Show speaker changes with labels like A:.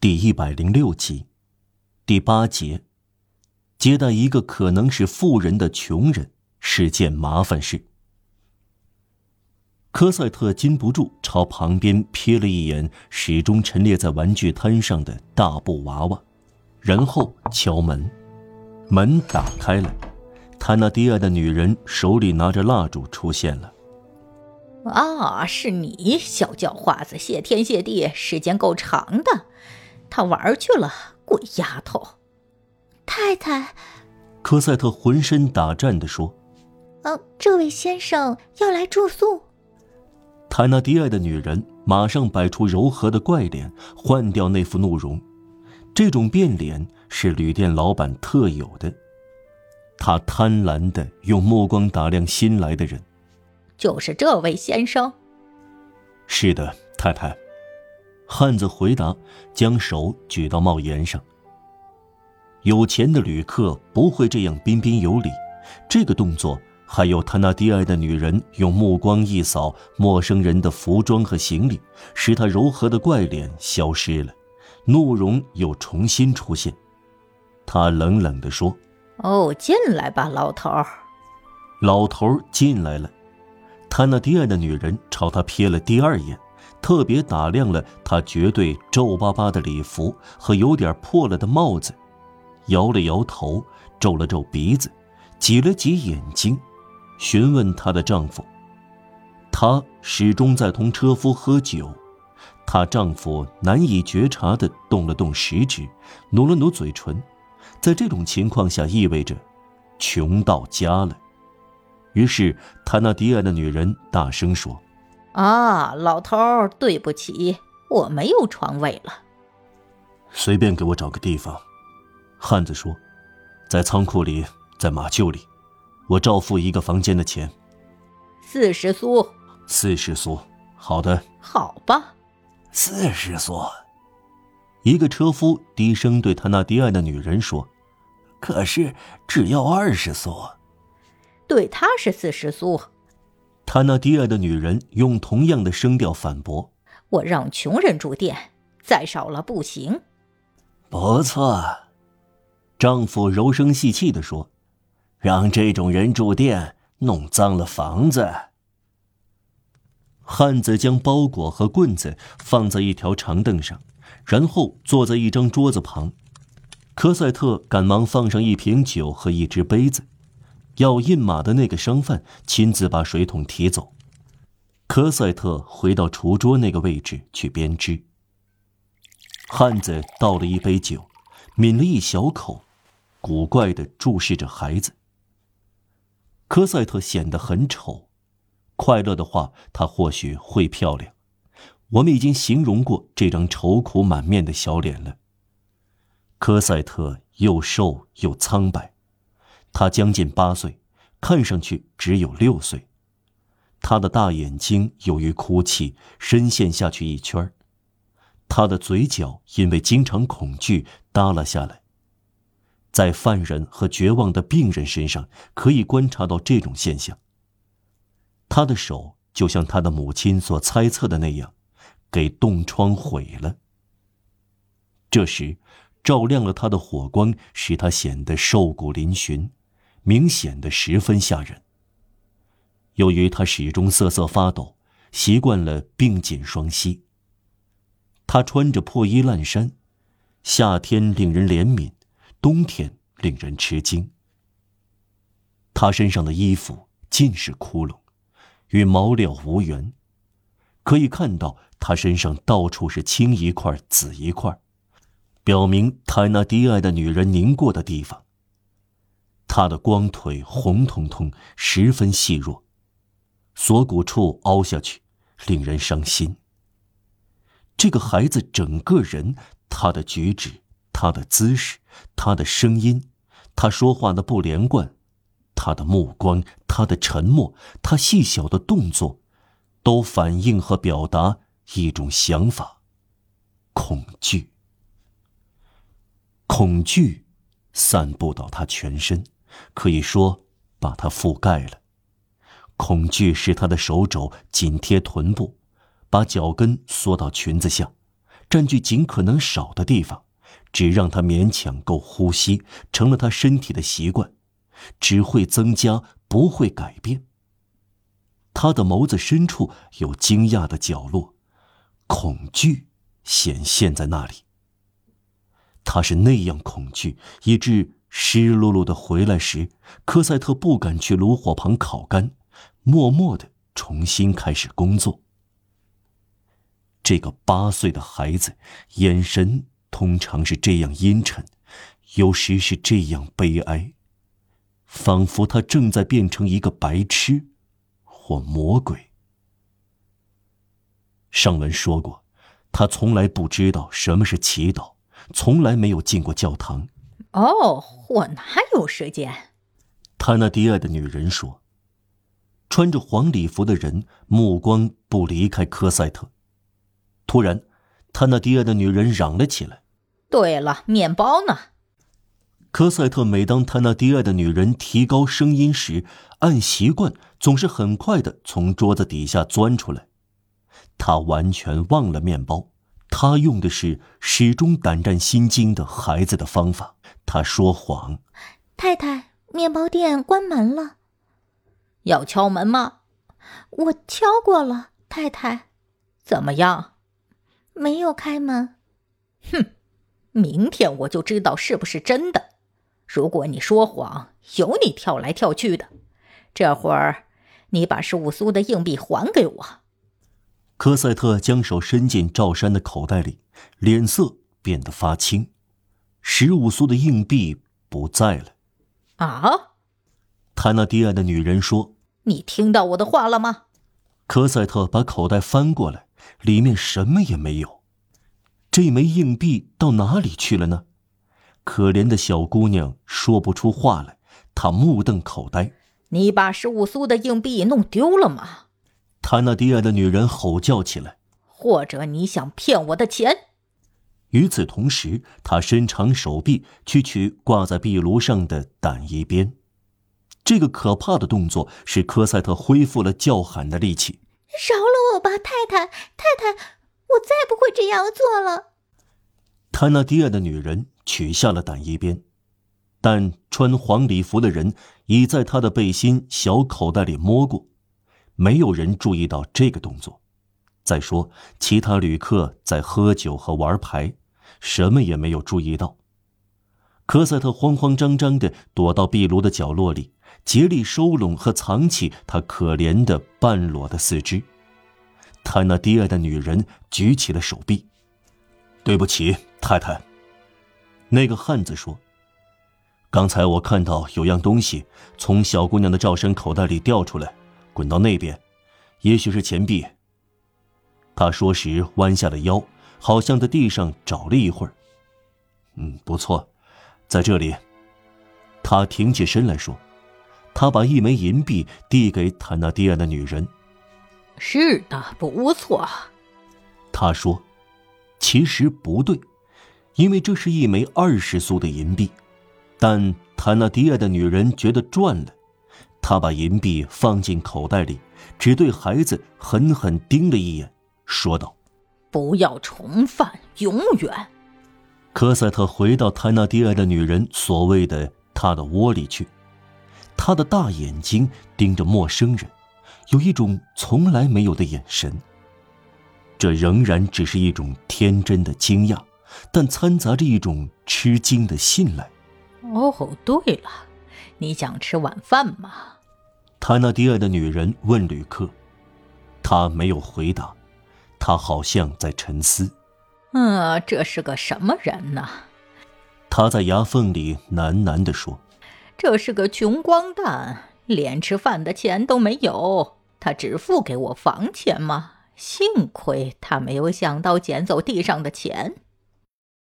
A: 第一百零六集，第八节，接待一个可能是富人的穷人是件麻烦事。科赛特禁不住朝旁边瞥了一眼，始终陈列在玩具摊上的大布娃娃，然后敲门，门打开了，他那低矮的女人手里拿着蜡烛出现了。
B: 啊，是你，小叫花子！谢天谢地，时间够长的。他玩去了，鬼丫头！
C: 太太，
A: 科赛特浑身打颤地说：“
C: 嗯，这位先生要来住宿。”
A: 泰纳迪埃的女人马上摆出柔和的怪脸，换掉那副怒容。这种变脸是旅店老板特有的。他贪婪的用目光打量新来的人。
B: 就是这位先生。
A: 是的，太太。汉子回答，将手举到帽檐上。有钱的旅客不会这样彬彬有礼。这个动作，还有他那低矮的女人用目光一扫陌生人的服装和行李，使他柔和的怪脸消失了，怒容又重新出现。他冷冷地说：“
B: 哦，进来吧，老头。”
A: 老头进来了。他那低矮的女人朝他瞥了第二眼。特别打量了他绝对皱巴巴的礼服和有点破了的帽子，摇了摇头，皱了皱鼻子，挤了挤眼睛，询问她的丈夫。她始终在同车夫喝酒，她丈夫难以觉察地动了动食指，努了努嘴唇，在这种情况下意味着穷到家了。于是他那低矮的女人大声说。
B: 啊，老头儿，对不起，我没有床位了。
A: 随便给我找个地方。汉子说：“在仓库里，在马厩里，我照付一个房间的钱。”
B: 四十苏。
A: 四十苏，好的。
B: 好吧。
D: 四十苏。
A: 一个车夫低声对他那低矮的女人说：“
D: 可是只要二十苏。”
B: 对，他是四十苏。
A: 他那低矮的女人用同样的声调反驳：“
B: 我让穷人住店，再少了不行。”
D: 不错，
A: 丈夫柔声细气地说：“
D: 让这种人住店，弄脏了房子。”
A: 汉子将包裹和棍子放在一条长凳上，然后坐在一张桌子旁。科赛特赶忙放上一瓶酒和一只杯子。要印马的那个商贩亲自把水桶提走。科赛特回到厨桌那个位置去编织。汉子倒了一杯酒，抿了一小口，古怪的注视着孩子。科赛特显得很丑，快乐的话他或许会漂亮。我们已经形容过这张愁苦满面的小脸了。科赛特又瘦又苍白。他将近八岁，看上去只有六岁。他的大眼睛由于哭泣深陷下去一圈他的嘴角因为经常恐惧耷拉下来。在犯人和绝望的病人身上可以观察到这种现象。他的手就像他的母亲所猜测的那样，给冻疮毁了。这时，照亮了他的火光使他显得瘦骨嶙峋。明显的十分吓人。由于他始终瑟瑟发抖，习惯了并紧双膝。他穿着破衣烂衫，夏天令人怜悯，冬天令人吃惊。他身上的衣服尽是窟窿，与毛料无缘。可以看到他身上到处是青一块紫一块，表明他那低矮的女人凝过的地方。他的光腿红彤彤，十分细弱，锁骨处凹下去，令人伤心。这个孩子整个人，他的举止，他的姿势，他的声音，他说话的不连贯，他的目光，他的沉默，他细小的动作，都反映和表达一种想法：恐惧。恐惧散布到他全身。可以说，把他覆盖了。恐惧使他的手肘紧贴臀部，把脚跟缩到裙子下，占据尽可能少的地方，只让他勉强够呼吸，成了他身体的习惯，只会增加，不会改变。他的眸子深处有惊讶的角落，恐惧显现在那里。他是那样恐惧，以致湿漉漉的回来时，科赛特不敢去炉火旁烤干，默默的重新开始工作。这个八岁的孩子，眼神通常是这样阴沉，有时是这样悲哀，仿佛他正在变成一个白痴，或魔鬼。上文说过，他从来不知道什么是祈祷，从来没有进过教堂。
B: 哦，我哪有时间？
A: 他那低矮的女人说。穿着黄礼服的人目光不离开科赛特。突然，他那低矮的女人嚷了起来：“
B: 对了，面包呢？”
A: 科赛特每当他那低矮的女人提高声音时，按习惯总是很快的从桌子底下钻出来。他完全忘了面包，他用的是始终胆战心惊的孩子的方法。他说谎：“
C: 太太，面包店关门了，
B: 要敲门吗？”
C: 我敲过了，太太。
B: 怎么样？
C: 没有开门，
B: 哼！明天我就知道是不是真的。如果你说谎，有你跳来跳去的。这会儿，你把十五苏的硬币还给我。
A: 科赛特将手伸进罩衫的口袋里，脸色变得发青。十五苏的硬币不在了。
B: 啊！
A: 他那迪亚的女人说：“
B: 你听到我的话了吗？”
A: 科赛特把口袋翻过来。里面什么也没有，这枚硬币到哪里去了呢？可怜的小姑娘说不出话来，她目瞪口呆。
B: 你把十五苏的硬币弄丢了吗？
A: 塔纳迪亚的女人吼叫起来。
B: 或者你想骗我的钱？
A: 与此同时，他伸长手臂去取挂在壁炉上的胆衣鞭。这个可怕的动作使科赛特恢复了叫喊的力气。
C: 饶了我吧，太太，太太，我再不会这样做了。
A: 他那迪尔的女人取下了胆衣鞭，但穿黄礼服的人已在他的背心小口袋里摸过，没有人注意到这个动作。再说，其他旅客在喝酒和玩牌，什么也没有注意到。科赛特慌慌张张地躲到壁炉的角落里。竭力收拢和藏起他可怜的半裸的四肢。他那低矮的女人举起了手臂。“对不起，太太。”那个汉子说。“刚才我看到有样东西从小姑娘的罩衫口袋里掉出来，滚到那边，也许是钱币。”他说时弯下了腰，好像在地上找了一会儿。“嗯，不错，在这里。”他挺起身来说。他把一枚银币递给坦纳迪亚的女人。
B: 是的，不错。
A: 他说：“其实不对，因为这是一枚二十苏的银币。”但坦纳迪亚的女人觉得赚了。她把银币放进口袋里，只对孩子狠狠盯了一眼，说道：“
B: 不要重犯，永远。”
A: 科赛特回到泰纳迪埃的女人所谓的他的窝里去。他的大眼睛盯着陌生人，有一种从来没有的眼神。这仍然只是一种天真的惊讶，但掺杂着一种吃惊的信赖。
B: 哦，对了，你想吃晚饭吗？
A: 他那低矮的女人问旅客，他没有回答，他好像在沉思。
B: 嗯，这是个什么人呢？
A: 他在牙缝里喃喃地说。
B: 这是个穷光蛋，连吃饭的钱都没有。他只付给我房钱吗？幸亏他没有想到捡走地上的钱。